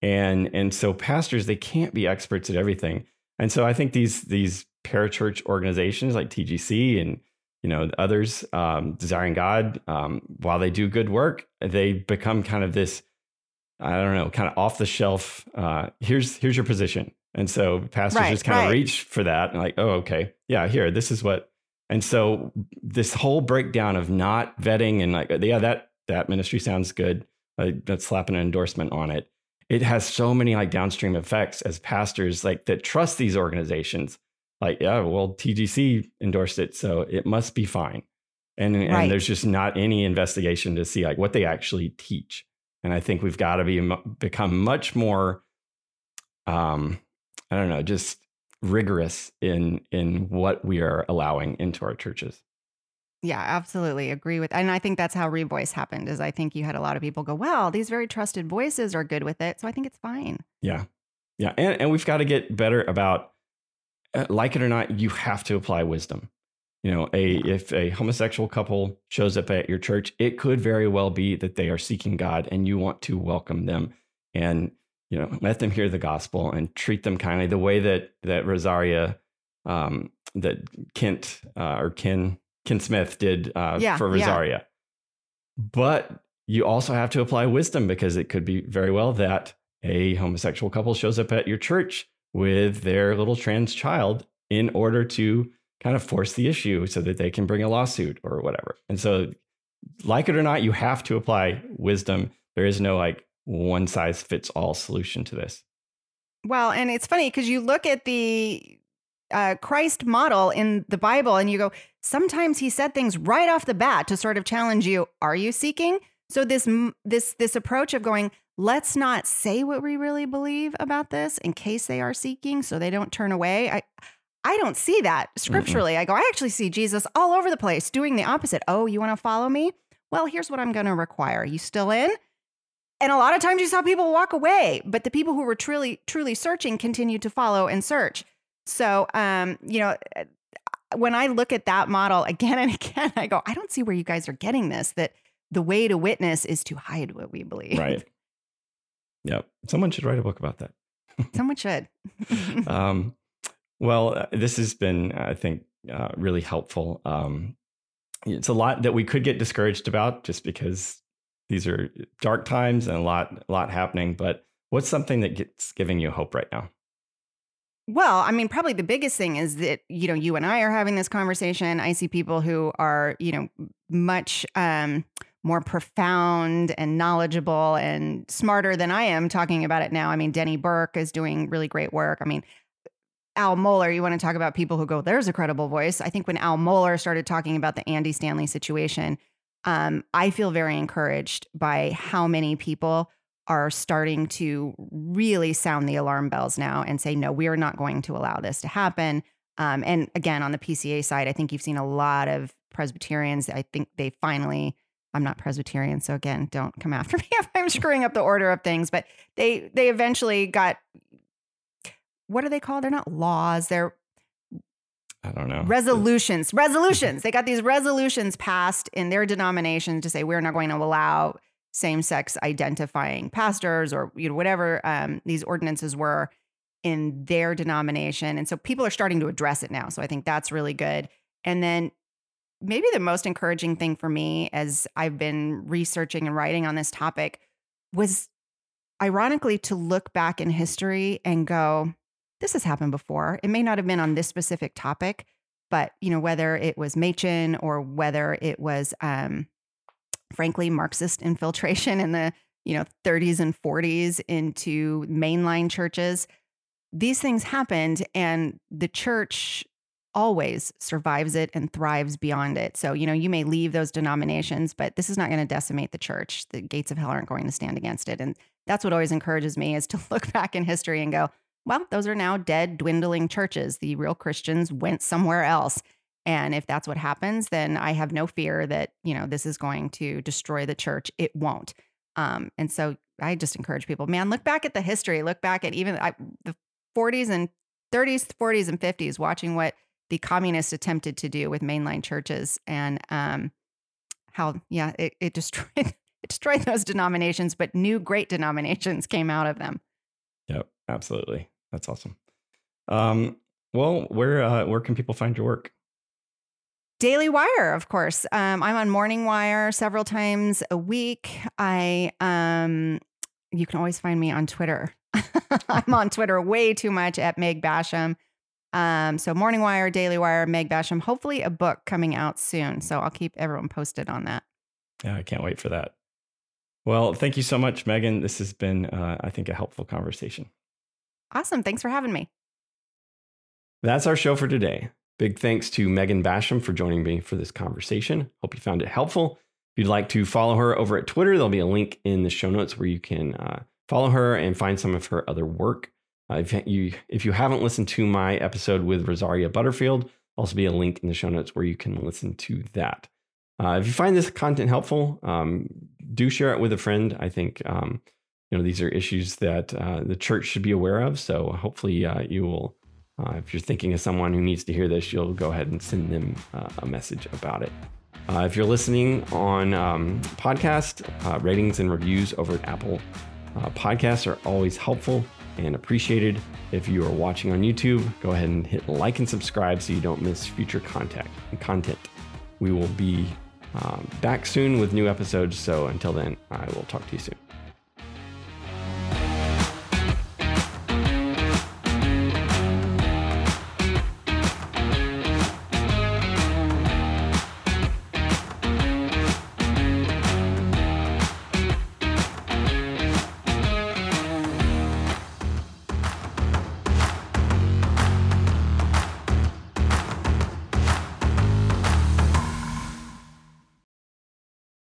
And, and so pastors, they can't be experts at everything. And so I think these, these parachurch organizations like TGC and you know others um, desiring god um, while they do good work they become kind of this i don't know kind of off the shelf uh, here's here's your position and so pastors right, just kind right. of reach for that and like oh okay yeah here this is what and so this whole breakdown of not vetting and like yeah that that ministry sounds good uh, that's slapping an endorsement on it it has so many like downstream effects as pastors like that trust these organizations. Like, yeah, well, TGC endorsed it, so it must be fine. And, right. and there's just not any investigation to see like what they actually teach. And I think we've got to be become much more, um, I don't know, just rigorous in in what we are allowing into our churches. Yeah, absolutely agree with. And I think that's how Revoice happened. Is I think you had a lot of people go, "Well, these very trusted voices are good with it," so I think it's fine. Yeah, yeah, and and we've got to get better about, like it or not, you have to apply wisdom. You know, a if a homosexual couple shows up at your church, it could very well be that they are seeking God, and you want to welcome them and you know let them hear the gospel and treat them kindly, the way that that Rosaria, um, that Kent uh, or Ken Ken Smith did uh, yeah, for Rosaria. Yeah. But you also have to apply wisdom because it could be very well that a homosexual couple shows up at your church with their little trans child in order to kind of force the issue so that they can bring a lawsuit or whatever. And so, like it or not, you have to apply wisdom. There is no like one size fits all solution to this. Well, and it's funny because you look at the uh, Christ model in the Bible and you go, sometimes he said things right off the bat to sort of challenge you. Are you seeking? So this this this approach of going, let's not say what we really believe about this in case they are seeking, so they don't turn away. I I don't see that scripturally. Mm-mm. I go, I actually see Jesus all over the place doing the opposite. Oh, you want to follow me? Well, here's what I'm going to require. You still in? And a lot of times you saw people walk away, but the people who were truly truly searching continued to follow and search. So, um, you know, uh, when I look at that model again and again, I go, I don't see where you guys are getting this. That the way to witness is to hide what we believe. Right. Yep. Someone should write a book about that. Someone should. um, well, uh, this has been, I think, uh, really helpful. Um, it's a lot that we could get discouraged about just because these are dark times and a lot, a lot happening. But what's something that gets giving you hope right now? Well, I mean, probably the biggest thing is that, you know, you and I are having this conversation. I see people who are, you know, much um, more profound and knowledgeable and smarter than I am talking about it now. I mean, Denny Burk is doing really great work. I mean, Al Mohler, you want to talk about people who go, there's a credible voice. I think when Al Mohler started talking about the Andy Stanley situation, um, I feel very encouraged by how many people are starting to really sound the alarm bells now and say, no, we are not going to allow this to happen. Um, and again, on the PCA side, I think you've seen a lot of Presbyterians. I think they finally, I'm not Presbyterian, so again, don't come after me if I'm screwing up the order of things, but they they eventually got what are they called? They're not laws, they're I don't know. Resolutions. Resolutions. they got these resolutions passed in their denomination to say we're not going to allow same-sex identifying pastors or you know whatever um, these ordinances were in their denomination and so people are starting to address it now so i think that's really good and then maybe the most encouraging thing for me as i've been researching and writing on this topic was ironically to look back in history and go this has happened before it may not have been on this specific topic but you know whether it was Machen or whether it was um, frankly Marxist infiltration in the you know 30s and 40s into mainline churches. These things happened, and the church always survives it and thrives beyond it. So, you know, you may leave those denominations, but this is not going to decimate the church. The gates of hell aren't going to stand against it. And that's what always encourages me is to look back in history and go, well, those are now dead, dwindling churches. The real Christians went somewhere else. And if that's what happens, then I have no fear that, you know, this is going to destroy the church. It won't. Um, and so I just encourage people, man, look back at the history, look back at even I, the 40s and 30s, 40s, and 50s, watching what the communists attempted to do with mainline churches and um, how, yeah, it, it destroyed it destroyed those denominations, but new great denominations came out of them. Yep, absolutely. That's awesome. Um, well, where uh, where can people find your work? Daily Wire, of course. Um, I'm on Morning Wire several times a week. I um, you can always find me on Twitter. I'm on Twitter way too much at Meg Basham. Um, so Morning Wire, Daily Wire, Meg Basham. Hopefully, a book coming out soon. So I'll keep everyone posted on that. Yeah, I can't wait for that. Well, thank you so much, Megan. This has been, uh, I think, a helpful conversation. Awesome. Thanks for having me. That's our show for today. Big thanks to Megan Basham for joining me for this conversation. Hope you found it helpful. If you'd like to follow her over at Twitter, there'll be a link in the show notes where you can uh, follow her and find some of her other work. Uh, if you if you haven't listened to my episode with Rosaria Butterfield, also be a link in the show notes where you can listen to that. Uh, if you find this content helpful, um, do share it with a friend. I think um, you know these are issues that uh, the church should be aware of. So hopefully uh, you will, uh, if you're thinking of someone who needs to hear this, you'll go ahead and send them a message about it. If you're listening on um, podcast, ratings and reviews over at Apple Podcasts are always helpful and appreciated. If you are watching on YouTube, go ahead and hit like and subscribe so you don't miss future contact content. We will be um, back soon with new episodes. So until then, I will talk to you soon.